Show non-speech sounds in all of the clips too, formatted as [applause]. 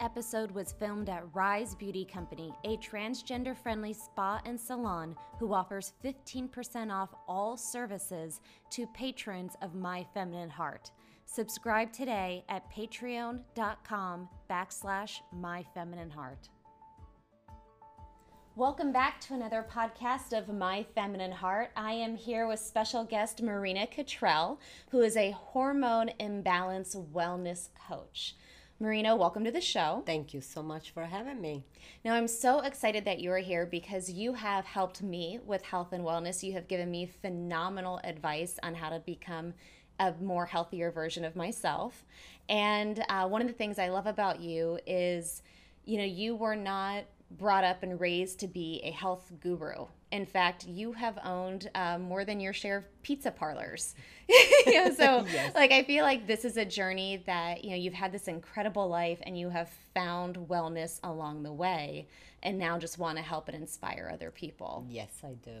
episode was filmed at Rise Beauty Company, a transgender friendly spa and salon who offers 15% off all services to patrons of My Feminine Heart. Subscribe today at patreon.com backslash My Feminine Heart. Welcome back to another podcast of My Feminine Heart. I am here with special guest Marina Cottrell, who is a hormone imbalance wellness coach. Marina, welcome to the show. Thank you so much for having me. Now, I'm so excited that you are here because you have helped me with health and wellness. You have given me phenomenal advice on how to become a more healthier version of myself. And uh, one of the things I love about you is, you know, you were not brought up and raised to be a health guru. In fact, you have owned uh, more than your share of pizza parlors. [laughs] you know, so, [laughs] yes. like, I feel like this is a journey that you know you've had this incredible life, and you have found wellness along the way, and now just want to help and inspire other people. Yes, I do.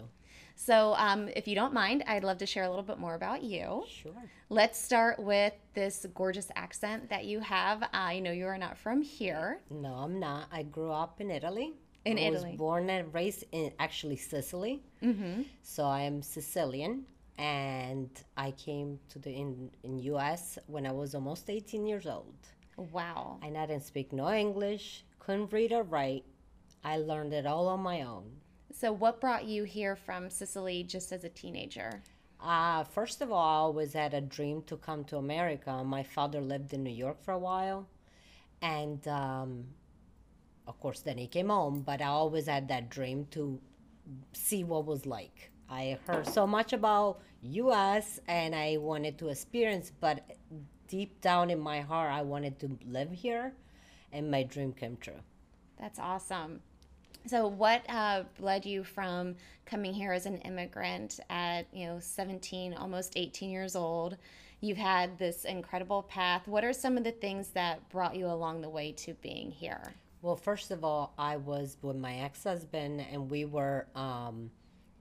So, um, if you don't mind, I'd love to share a little bit more about you. Sure. Let's start with this gorgeous accent that you have. I know you are not from here. No, I'm not. I grew up in Italy. In I Italy. was born and raised in actually Sicily. Mm-hmm. So I am Sicilian, and I came to the in in U.S. when I was almost 18 years old. Wow. And I didn't speak no English, couldn't read or write. I learned it all on my own. So, what brought you here from Sicily just as a teenager? Uh, first of all, I always had a dream to come to America. My father lived in New York for a while, and um, of course, then he came home. But I always had that dream to see what was like. I heard so much about U.S. and I wanted to experience, but deep down in my heart, I wanted to live here, and my dream came true. That's awesome. So, what uh, led you from coming here as an immigrant at you know 17, almost 18 years old? You've had this incredible path. What are some of the things that brought you along the way to being here? Well, first of all, I was with my ex-husband, and we were um,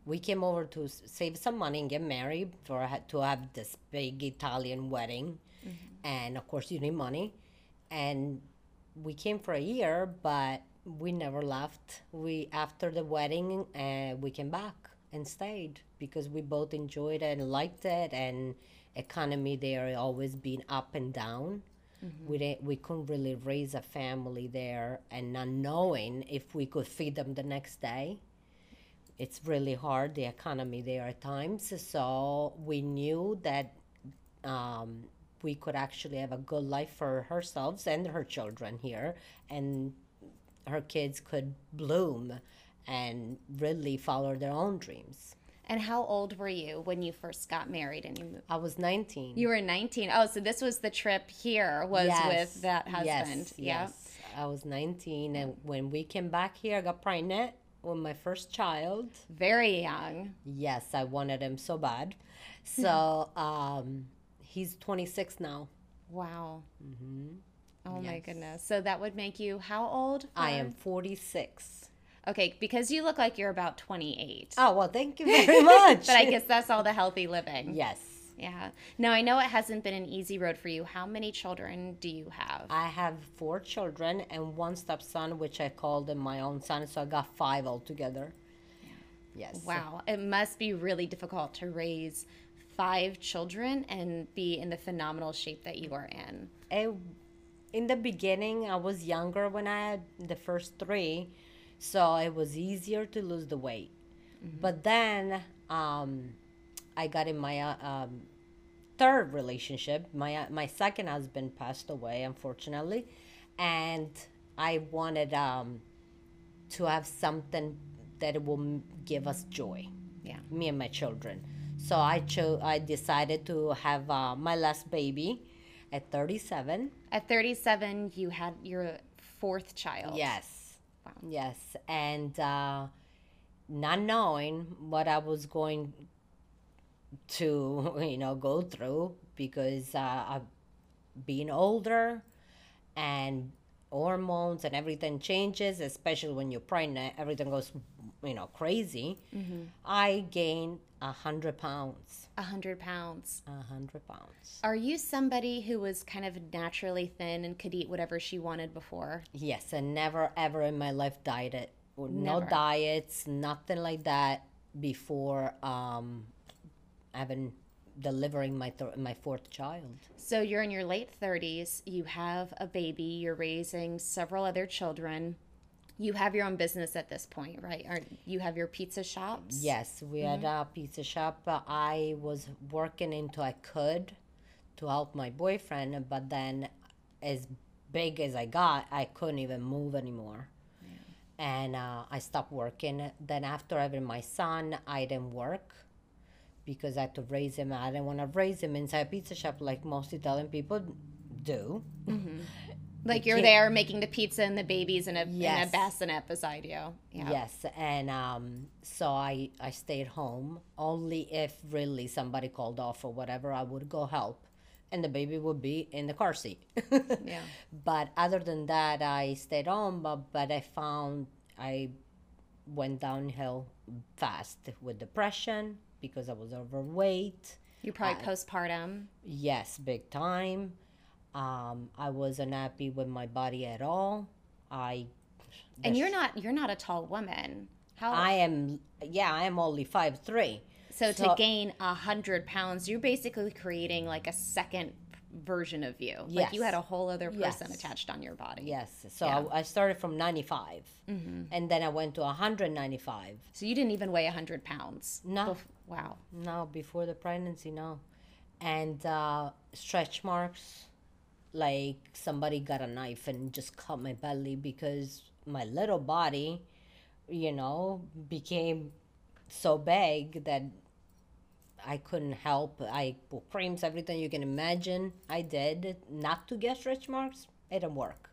we came over to save some money and get married for to have this big Italian wedding, mm-hmm. and of course you need money, and we came for a year, but we never left. We after the wedding, uh, we came back and stayed because we both enjoyed it and liked it, and economy there always been up and down. Mm-hmm. We didn't, we couldn't really raise a family there, and not knowing if we could feed them the next day. It's really hard the economy there at times. So we knew that um, we could actually have a good life for ourselves and her children here, and her kids could bloom and really follow their own dreams. And how old were you when you first got married and you moved? I was 19. You were 19. Oh, so this was the trip here was yes. with that husband. Yes, yeah. Yes. I was 19 and when we came back here, I got pregnant with my first child. Very young. Yes, I wanted him so bad. [laughs] So, um, he's 26 now. Wow. hmm Oh yes. my goodness. So that would make you how old? I am 46. Okay, because you look like you're about 28. Oh, well, thank you very [laughs] much. but I guess that's all the healthy living. Yes. Yeah. Now, I know it hasn't been an easy road for you. How many children do you have? I have four children and one stepson, which I called him my own son. So I got five altogether. Yeah. Yes. Wow. It must be really difficult to raise five children and be in the phenomenal shape that you are in. In the beginning, I was younger when I had the first three, so it was easier to lose the weight. Mm-hmm. But then um, I got in my uh, um, third relationship. My uh, my second husband passed away, unfortunately, and I wanted um, to have something that will give us joy. Yeah, me and my children. So I chose. I decided to have uh, my last baby at 37. At 37, you had your fourth child. Yes. Yes. And uh, not knowing what I was going to, [laughs] you know, go through because uh, being older and hormones and everything changes, especially when you're pregnant, everything goes, you know, crazy. I gained a hundred pounds. A hundred pounds. A hundred pounds. Are you somebody who was kind of naturally thin and could eat whatever she wanted before? Yes, and never ever in my life dieted. No Never. diets, nothing like that before um having delivering my th- my fourth child. So you're in your late 30s, you have a baby, you're raising several other children. You have your own business at this point, right? Or you have your pizza shops? Yes, we had a pizza shop. I was working until I could to help my boyfriend, but then as big as I got, I couldn't even move anymore. And uh, I stopped working. Then after having my son, I didn't work because I had to raise him. I didn't want to raise him inside a pizza shop like most Italian people do. Like you're there making the pizza and the babies in a, in a bassinet beside you. Yeah. Yes, and um, so I I stayed home only if really somebody called off or whatever. I would go help, and the baby would be in the car seat. [laughs] Yeah. But other than that, I stayed home. But but I found I went downhill fast with depression because I was overweight. You're probably postpartum. Yes, big time. Um, I was unhappy with my body at all. I And you're not you're not a tall woman. How I am yeah, I am only five three. so, so- to gain a hundred pounds, you're basically creating like a second version of you. Like you had a whole other person Yes. attached on your body. Yes. So Yeah. Mm-hmm. I, I started from 95. And then I went to 195. So you didn't even weigh a hundred pounds. No. Bef- wow. No, before the pregnancy, no. And uh, stretch marks, like somebody got a knife and just cut my belly because my little body, you know, became so big that I couldn't help. I put creams, everything you can imagine. I did not to get stretch marks. It didn't work.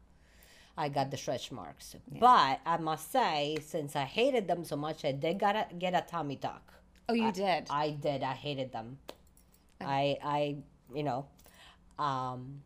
I got the stretch marks, but I must say, since I hated them so much, I did gotta get a tummy tuck. Oh, you did. I did. I hated them. I I you know, um,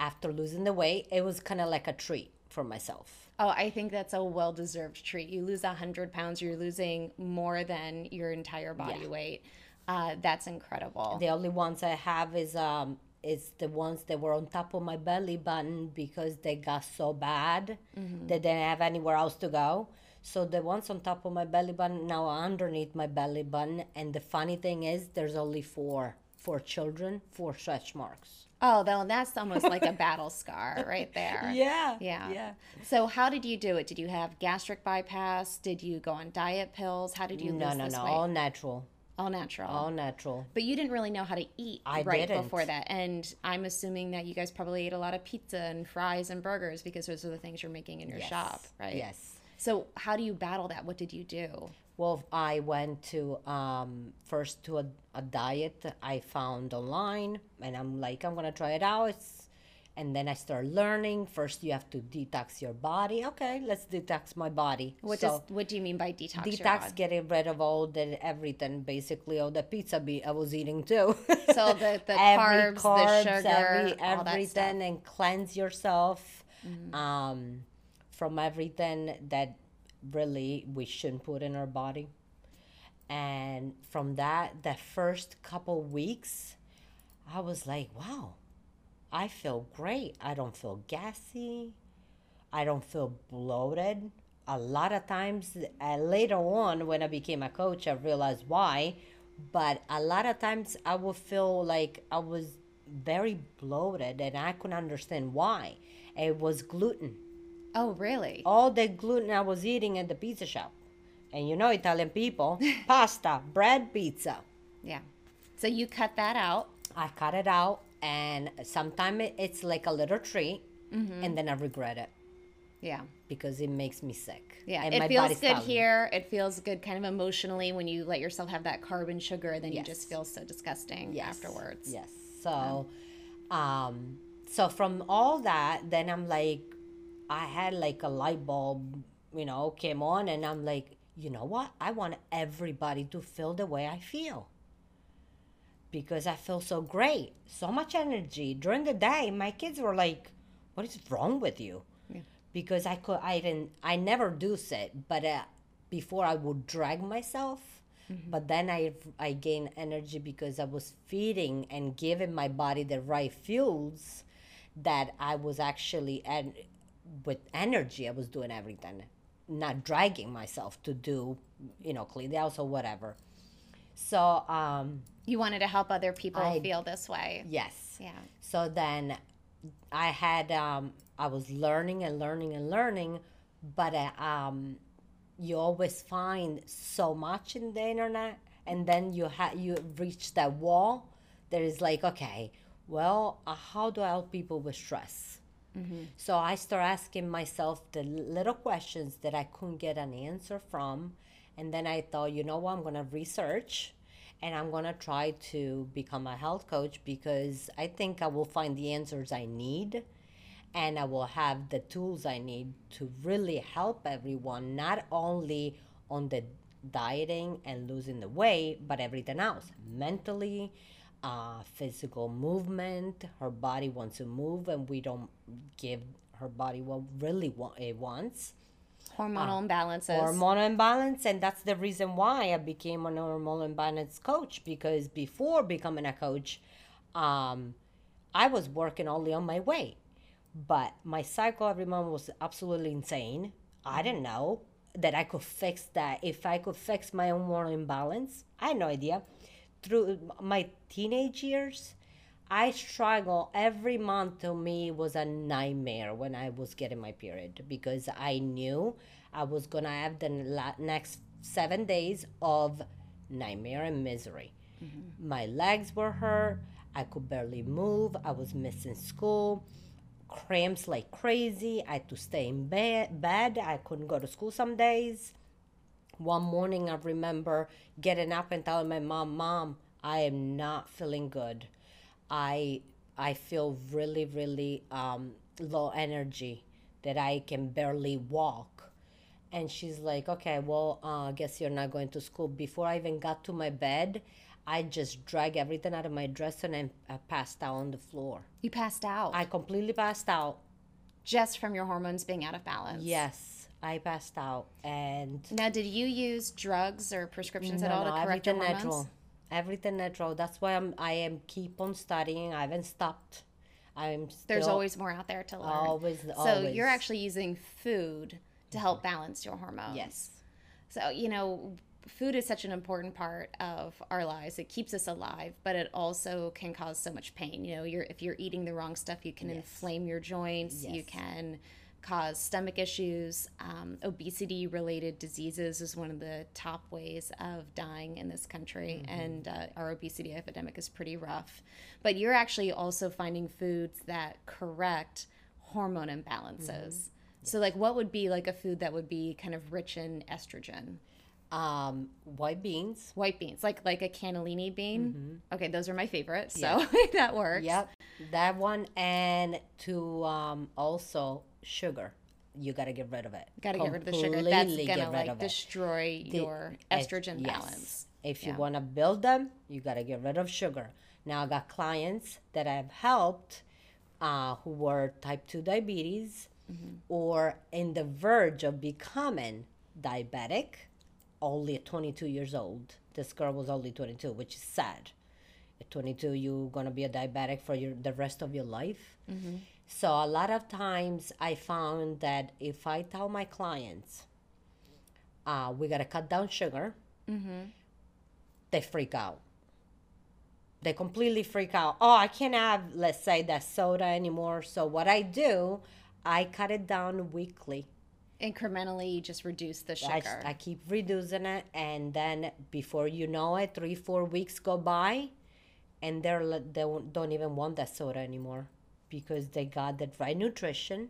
after losing the weight, it was kind of like a treat for myself. Oh, I think that's a well deserved treat. You lose 100 pounds, you're losing more than your entire body Yeah. weight. Uh, that's incredible. The only ones I have is um is the ones that were on top of my belly button because they got so bad they didn't have anywhere else to go. So the ones on top of my belly button now are underneath my belly button. And the funny thing is, there's only four four children, for stretch marks. Oh, well, that's almost like a [laughs] battle scar right there. Yeah, Yeah. yeah. So, how did you do it? Did you have gastric bypass? Did you go on diet pills? How did you No, lose no, this no. weight? All natural. All natural. All natural. but you didn't really know how to eat I right didn't. before that. And I'm assuming that you guys probably ate a lot of pizza and fries and burgers because those are the things you're making in your Yes. shop, right? Yes. So, how do you battle that? What did you do? Well, I went to um, first to a, a diet I found online, and I'm like, I'm gonna try it out. It's, and then I start learning. First, you have to detox your body. Okay, let's detox my body. What so, does what do you mean by detox? detox? Getting rid of all the everything, basically, all the pizza be- I was eating too. So the- the [laughs] Every carbs, the sugar, every, all that stuff. everything, and cleanse yourself Mm-hmm. um, from everything that really we shouldn't put in our body. And from that, the first couple weeks, I was like, wow, I feel great. I don't feel gassy. I don't feel bloated. A lot of times, uh, later on, when I became a coach, I realized why. But a lot of times, I would feel like I was very bloated and I couldn't understand why. It was gluten. Oh, really? All the gluten I was eating at the pizza shop. And you know, Italian people, [laughs] pasta, bread, pizza. Yeah. So you cut that out. I cut it out, and sometimes it's like a little treat, Mm-hmm. and then I regret it Yeah. because it makes me sick. Yeah. and it feels good here. It feels good kind of emotionally when you let yourself have that carb and sugar, then you just feel so disgusting Yes. afterwards. Yes. So, um, so from all that, then I'm like, I had like a light bulb, you know, came on, and I'm like, you know what? I want everybody to feel the way I feel. Because I feel so great, so much energy. During the day, my kids were like, what is wrong with you? Yeah. Because I could, I didn't, I never do sit, but uh, before I would drag myself. But then I, I gain energy because I was feeding and giving my body the right fuels that I was actually, and with energy, I was doing everything, not dragging myself to do, you know, clean the house or whatever. So, um, You wanted to help other people I- feel this way. yes. Yeah. So then I had um, I was learning and learning and learning, but uh, um, you always find so much in the internet, and then you ha- you reach that wall. That is like okay, well, uh, how do I help people with stress? Mm-hmm. So I start asking myself the little questions that I couldn't get an answer from, and then I thought, you know what, I'm gonna research and I'm gonna try to become a health coach because I think I will find the answers I need and I will have the tools I need to really help everyone, not only on the dieting and losing the weight, but everything else mentally, uh, physical movement. Her body wants to move, and we don't give her body what really wa- it wants. Hormonal imbalances. hormonal imbalance and that's the reason why i became an hormonal imbalance coach because before becoming a coach um, i was working only on my weight but my cycle every month was absolutely insane. I didn't know that i could fix that. If i could fix my hormonal imbalance i had no idea through my teenage years I struggle every month to me was a nightmare when I was getting my period because I knew I was gonna have the la- next seven days of nightmare and misery. Mm-hmm. My legs were hurt. I could barely move. I was missing school. Cramps like crazy. I had to stay in bed. bed. I couldn't go to school some days one morning i remember getting up and telling my mom mom i am not feeling good. I i feel really really um, low energy that i can barely walk. And she's like okay well uh, i guess you're not going to school. Before i even got to my bed i just dragged everything out of my dresser and I passed out on the floor. You passed out? I completely passed out. Just from your hormones being out of balance. yes i passed out and Now, did you use drugs or prescriptions at all no, to correct your everything hormones? natural. Everything natural. That's why I'm. I am keep on studying. I haven't stopped. I'm. Still, There's always more out there to learn. always. Always So always. you're actually using food to help mm-hmm. balance your hormones. yes. So, you know, food is such an important part of our lives. It keeps us alive, but it also can cause so much pain. You know, you're if you're eating the wrong stuff, you can inflame your joints. You can cause stomach issues. Um, obesity related diseases is one of the top ways of dying in this country, and uh, our obesity epidemic is pretty rough. But you're actually also finding foods that correct hormone imbalances. So, like, what would be like a food that would be kind of rich in estrogen? Um, white beans. White beans, like like a cannellini bean. Okay, those are my favorite, so [laughs] that works. Yep. That one and to um also sugar. You gotta get rid of it. Got to get rid of the sugar. That's Completely gonna get rid like of it. destroy The- your es- estrogen yes. balance. If you Yeah. want to build them, you got to get rid of sugar. Now, I got clients that I've helped uh, who were type 2 diabetes Mm-hmm. or in the verge of becoming diabetic, only at 22 years old. This girl was only 22, which is sad. At 22, you're going to be a diabetic for your, the rest of your life. Mm-hmm. So, a lot of times I found that if I tell my clients, uh, we got to cut down sugar, they freak out. They completely freak out. Oh, I can't have, let's say, that soda anymore. So, what I do, I cut it down weekly. Incrementally, just reduce the I, sugar. I keep reducing it, and then before you know it, three, four weeks go by, and they're they don't even want that soda anymore because they got that right nutrition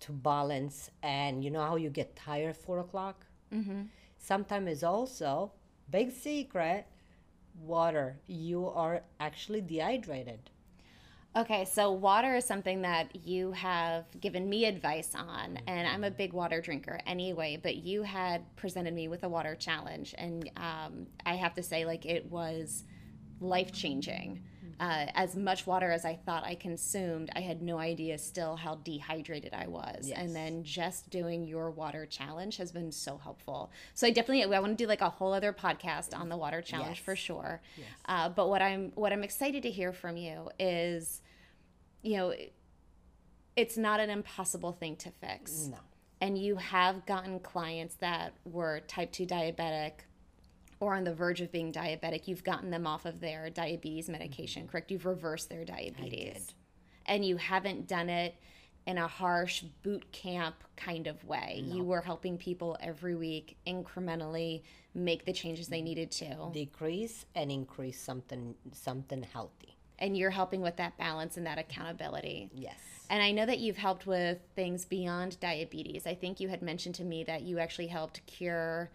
to balance. And you know how you get tired at four o'clock. Mm-hmm. Sometimes it's also big secret water. You are actually dehydrated. Okay, so water is something that you have given me advice on, and I'm a big water drinker anyway. But you had presented me with a water challenge, and um, I have to say, like, it was life changing. uh, as much water as I thought I consumed, I had no idea still how dehydrated I was. Yes. And then just doing your water challenge has been so helpful. So I definitely I want to do like a whole other podcast on the water challenge Yes. for sure. Uh, but what I'm what I'm excited to hear from you is, you know, it's not an impossible thing to fix No. and you have gotten clients that were type 2 diabetic or on the verge of being diabetic, you've gotten them off of their diabetes medication, mm-hmm. correct? You've reversed their diabetes. And you haven't done it in a harsh boot camp kind of way. You were helping people every week incrementally make the changes they mm-hmm. needed to. Decrease and increase something something healthy. And you're helping with that balance and that accountability. Yes. And I know that you've helped with things beyond diabetes. I think you had mentioned to me that you actually helped cure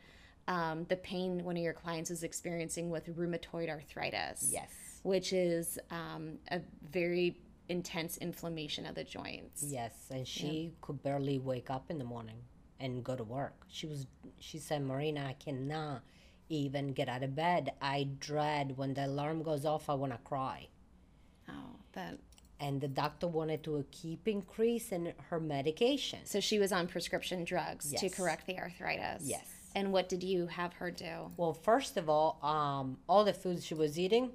um, the pain one of your clients is experiencing with rheumatoid arthritis. Yes. Which is um, a very intense inflammation of the joints. Yes, and she could barely wake up in the morning and go to work. She was she said, "Marina, I cannot even get out of bed. I dread when the alarm goes off, I want to cry." Oh, that. And the doctor wanted to keep increasing her medication. So she was on prescription drugs to correct the arthritis. Yes. And what did you have her do? Well, first of all, um, all the foods she was eating,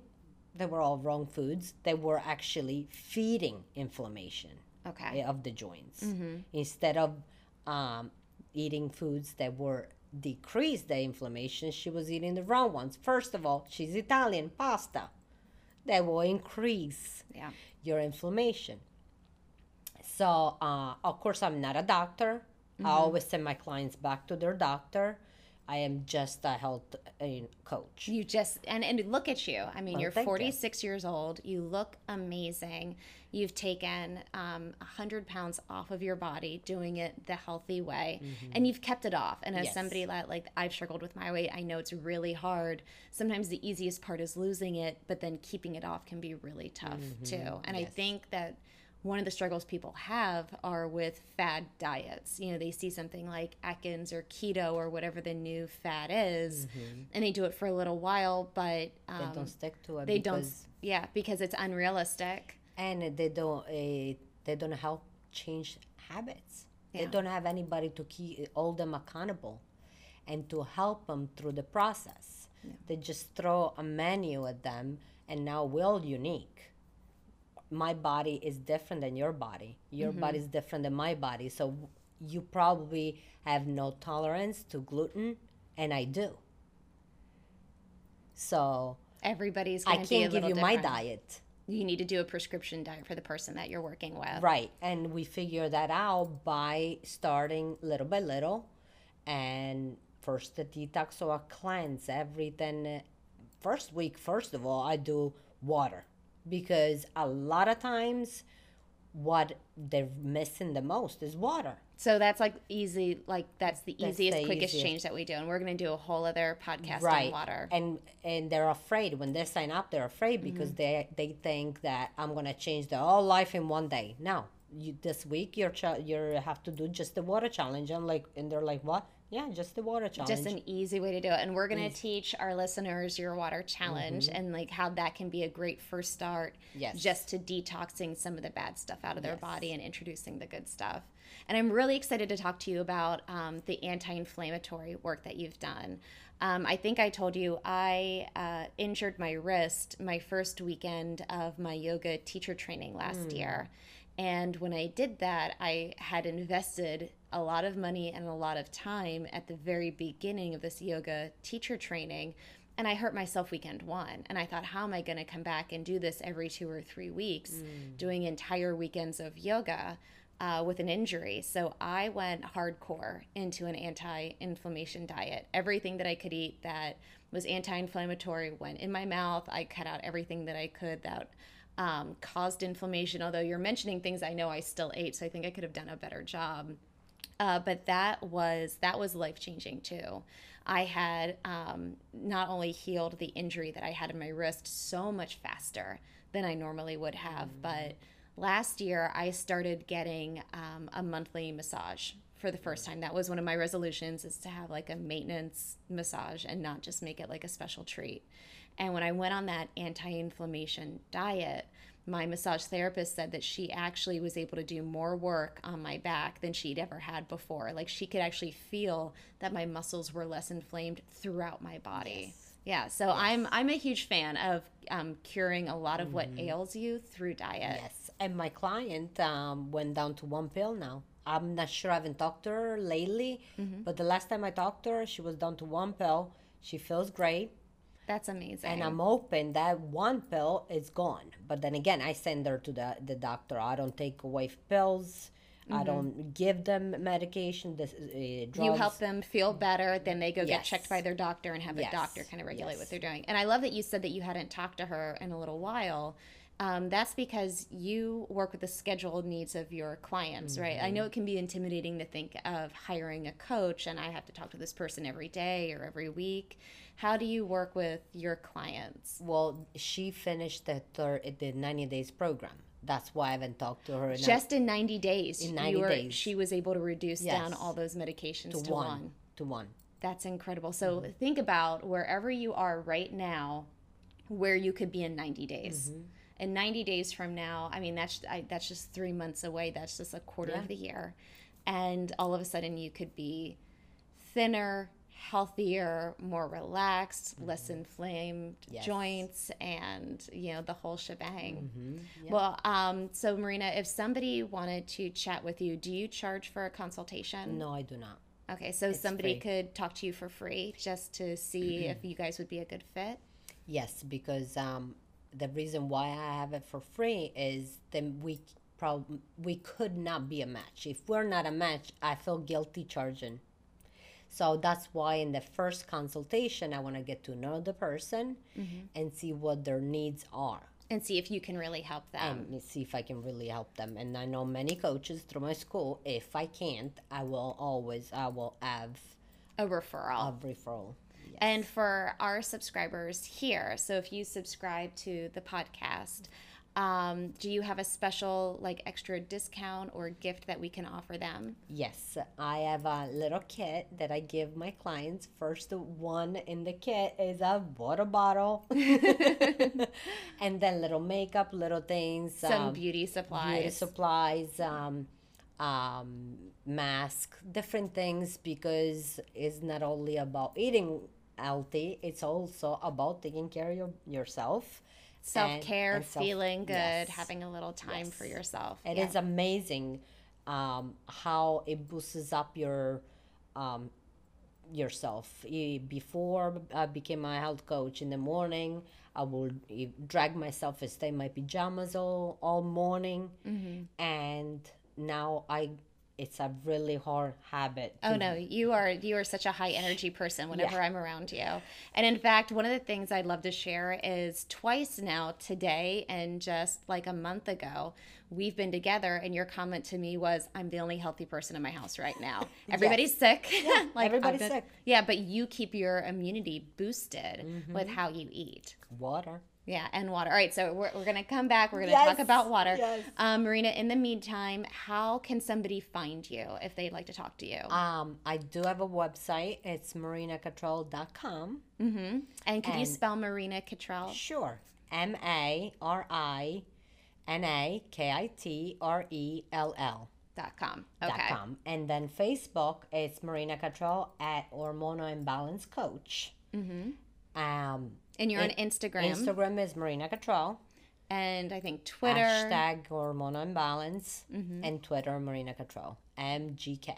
they were all wrong foods. They were actually feeding inflammation. Okay. of the joints instead of um, eating foods that were decrease the inflammation she was eating the wrong ones first of all she's italian pasta that will increase Yeah. your inflammation so uh, of course i'm not a doctor i always send my clients back to their doctor i am just a health coach You just and and look at you. I mean, Well, you're thank you. 46 years old. You look amazing. You've taken um, 100 pounds off of your body, doing it the healthy way, and you've kept it off. And as Mm-hmm. Yes. somebody that like I've struggled with my weight, I know it's really hard. Sometimes the easiest part is losing it, but then keeping it off can be really tough too. And I Mm-hmm. Think that one of the struggles people have are with fad diets. You know, they see something like Atkins or keto or whatever the new fad is, and they do it for a little while, but Mm-hmm. they um, don't stick to it they don't. Yeah, because it's unrealistic. and they don't uh, they don't help change habits they don't have anybody to keep hold them accountable and to help them through the process they just throw a menu at them and now we're all unique my body is different than your body your mm-hmm. body is different than my body so you probably have no tolerance to gluten and i do so Everybody's. i Gonna be a can't give you little my diet You need to do a prescription diet for the person that you're working with. Right. And we figure that out by starting little by little. And first the detox or a cleanse, everything. Uh, first week, first of all, I do water because a lot of times what they're missing the most is water. So that's like easy. Like that's the That's easiest, the quickest easiest. change that we do, and we're gonna do a whole other podcast on water. and and they're afraid when they sign up they're afraid mm-hmm. because they they think that i'm gonna change their whole life in one day no you this week you're ch- you have to do just the water challenge i'm like and they're like what yeah just the water challenge just an easy way to do it. And we're going to teach our listeners your water challenge and like how that can be a great first start Mm-hmm. Yes. just to detoxing some of the bad stuff out of their body and introducing the good stuff and i'm really excited to talk to you about um, the anti-inflammatory work that you've done um, i think i told you i uh, injured my wrist my first weekend of my yoga teacher training last year and when I did that, I had invested a lot of money and a lot of time at the very beginning of this yoga teacher training. And I hurt myself weekend one. And I thought, how am I going to come back and do this every two or three weeks, doing entire weekends of yoga uh, with an injury? So I went hardcore into an anti inflammation diet. Everything that I could eat that was anti inflammatory went in my mouth. I cut out everything that I could that um, caused inflammation. Although you're mentioning things I know I still ate, so I think I could have done a better job. Uh, but that was that was life changing too. I had um, not only healed the injury that I had in my wrist so much faster than I normally would have, but last year I started getting um, a monthly massage for the first time. That was one of my resolutions is to have like a maintenance massage and not just make it like a special treat. And when I went on that anti-inflammation diet, my massage therapist said that she actually was able to do more work on my back than she'd ever had before. Like she could actually feel that my muscles were less inflamed throughout my body. Yes. Yeah, so I'm I'm a huge fan of um, curing a lot of what ails you through diet. Yes, and my client um, went down to one pill now. I'm not sure. I haven't talked to her lately, but the last time I talked to her, she was down to one pill. She feels great, That's amazing. and I'm hoping that one pill is gone. But then again, I send her to the the doctor. I don't take away pills. I don't give them medication. This uh, drugs. you help them feel better, then they go get checked by their doctor and have a Yes. doctor kind of regulate Yes. what they're doing. And I love that you said that you hadn't talked to her in a little while. Um, that's because you work with the scheduled needs of your clients, right? I know Mm-hmm. it can be intimidating to think of hiring a coach and I have to talk to this person every day or every week. How do you work with your clients? Well, she finished the third the 90 days program. That's why I haven't talked to her. in Just in 90 days, In 90 were- days. she was able to reduce down all those medications to, to one. one. To one. That's incredible. So Mm-hmm. think about wherever you are right now, where you could be in 90 days. Mm-hmm. In 90 days from now, I mean that's I, that's just three months away. That's just a quarter Yeah. of the year, and all of a sudden you could be thinner, healthier, more relaxed, less inflamed Mm-hmm. Yes. joints, and you know the whole shebang. Mm-hmm. Well, um, so Marina, if somebody wanted to chat with you, do you charge for a consultation? No, I do not. Okay, so somebody free. could talk to you for free just to see [clears throat] if you guys would be a good fit. Yes, because um, the reason why I have it for free is then we prob- we could not be a match. If we're not a match, I feel guilty charging. So that's why in the first consultation, I want to get to know the person mm-hmm. and see what their needs are. And see if you can really help them. and see if I can really help them. And I know many coaches through my school. If I can't, I will always I will have a referral. a referral. And for our subscribers here, so if you subscribe to the podcast, um, do you have a special like extra discount or gift that we can offer them? Yes, I have a little kit that I give my clients. First one in the kit is a water bottle, [laughs] and then little makeup, little things, Some um, beauty supplies. beauty supplies, um, um, mask, different things because it's not only about eating healthy; it's also about taking care of yourself. Self care, and self- feeling good, yes. having a little time for yourself. It Yeah. is amazing um, how it boosts up your um, yourself. Before I became a health coach in the morning, I would drag myself and stay in my pajamas all, all morning. Mm-hmm. And now I, it's a really hard habit. Oh no, you are you are such a high energy person whenever I'm around you. And in fact, one of the things I'd love to share is twice now today and just like a month ago, we've been together and your comment to me was I'm the only healthy person in my house right now. [laughs] Everybody's sick. [laughs] like I've everybody's been- sick. Yeah, but you keep your immunity boosted Mm-hmm. with how you eat. Water. Yeah, and water. All right, so we're, we're going to come back. We're going to talk about water. yes. Um, Marina, in the meantime, how can somebody find you if they'd like to talk to you? Um, I do have a website. It's marinacottrell.com. Mm-hmm. And could you spell Marina Cottrell? Sure. M A R I N A K I T R E L L Dot com. dot com. And then Facebook, it's Marina Cottrell at Hormonal Imbalance Coach. Mm-hmm. Um, And you're on Instagram, Instagram is Marina Cottrell. and I think Twitter. Hashtag Hormonal Imbalance. And Twitter, Marina Cottrell. MGK.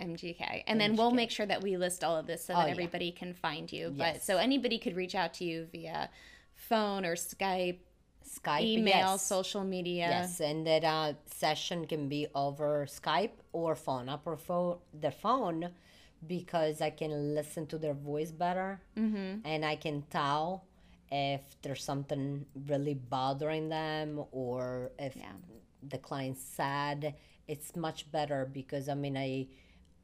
MGK. And then we'll make sure that we list all of this so that yeah. everybody can find you. But Yes. so anybody could reach out to you via phone or Skype, Skype. email, yes. social media. Yes, and that uh, session can be over Skype or phone. I prefer the phone because I can listen to their voice better Mm-hmm. and I can tell if there's something really bothering them or if Yeah. the client's sad. It's much better because I'm in a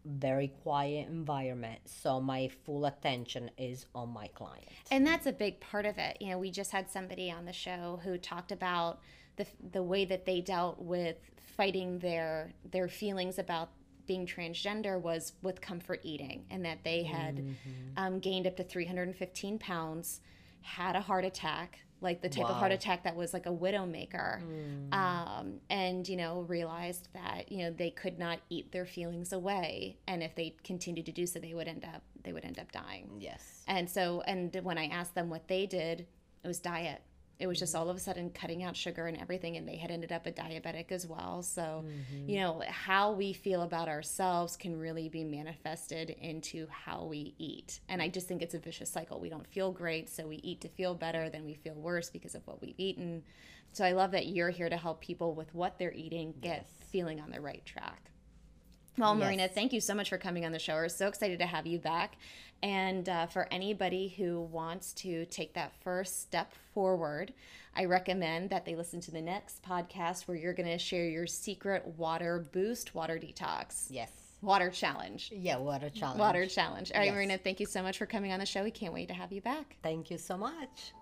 very quiet environment, so my full attention is on my client. And that's a big part of it. You know, we just had somebody on the show who talked about the the way that they dealt with fighting their their feelings about being transgender was with comfort eating and that they had Mm-hmm. um, gained up to 315 pounds, had a heart attack, like the type of heart attack that was like a widowmaker, um, and you know realized that you know they could not eat their feelings away, and if they continued to do so, they would end up they would end up dying. Yes. And so, and when I asked them what they did, it was diet. It was just all of a sudden cutting out sugar and everything, and they had ended up a diabetic as well. So, mm-hmm. you know, how we feel about ourselves can really be manifested into how we eat. And I just think it's a vicious cycle. We don't feel great, so we eat to feel better, then we feel worse because of what we've eaten. So I love that you're here to help people with what they're eating get feeling on the right track. Well, Marina, thank you so much for coming on the show. We're so excited to have you back. And uh, for anybody who wants to take that first step forward, I recommend that they listen to the next podcast where you're going to share your secret water boost, water detox, Yes. water challenge. Yeah, water challenge. Water challenge. All right, Yes. Marina, thank you so much for coming on the show. We can't wait to have you back. Thank you so much.